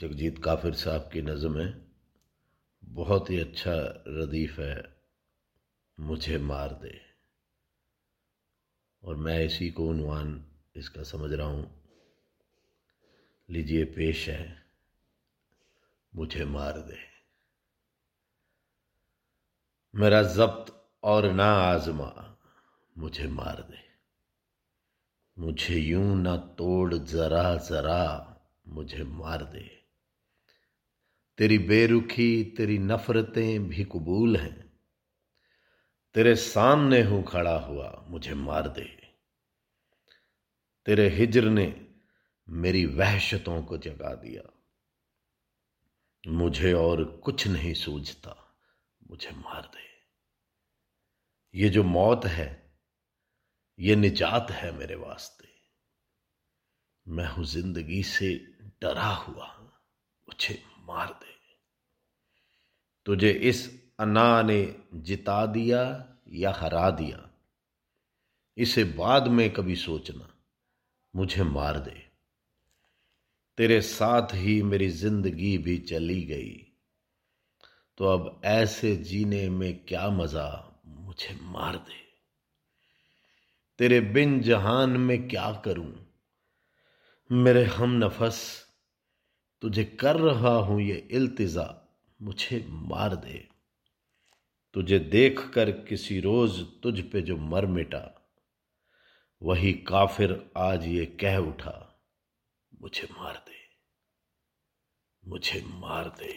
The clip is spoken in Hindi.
जगजीत काफिर साहब की नज़म है। बहुत ही अच्छा रदीफ है। मुझे मार दे। और मैं इसी को उनवान इसका समझ रहा हूँ। लीजिए पेश है। मुझे मार दे। मेरा जब्त और ना आजमा। मुझे मार दे। मुझे यूँ ना तोड़, जरा जरा मुझे मार दे। तेरी बेरुखी, तेरी नफरतें भी कबूल हैं। तेरे सामने हूँ खड़ा हुआ, मुझे मार दे। तेरे हिजर ने मेरी वहशतों को जगा दिया। मुझे और कुछ नहीं सूझता, मुझे मार दे। ये जो मौत है, ये निजात है मेरे वास्ते। मैं हूँ ज़िंदगी से डरा हुआ मुझे मार दे। तुझे इस अना ने जिता दिया या हरा दिया, इसे बाद में कभी सोचना, मुझे मार दे। तेरे साथ ही मेरी ज़िंदगी भी चली गई तो अब ऐसे जीने में क्या मज़ा, मुझे मार दे। तेरे बिन जहान में क्या करूँ? मेरे हम नफस तुझे कर रहा हूँ ये इल्तिजा, मुझे मार दे। तुझे देख कर किसी रोज तुझ पे जो मर मिटा, वही काफिर आज ये कह उठा, मुझे मार दे, मुझे मार दे।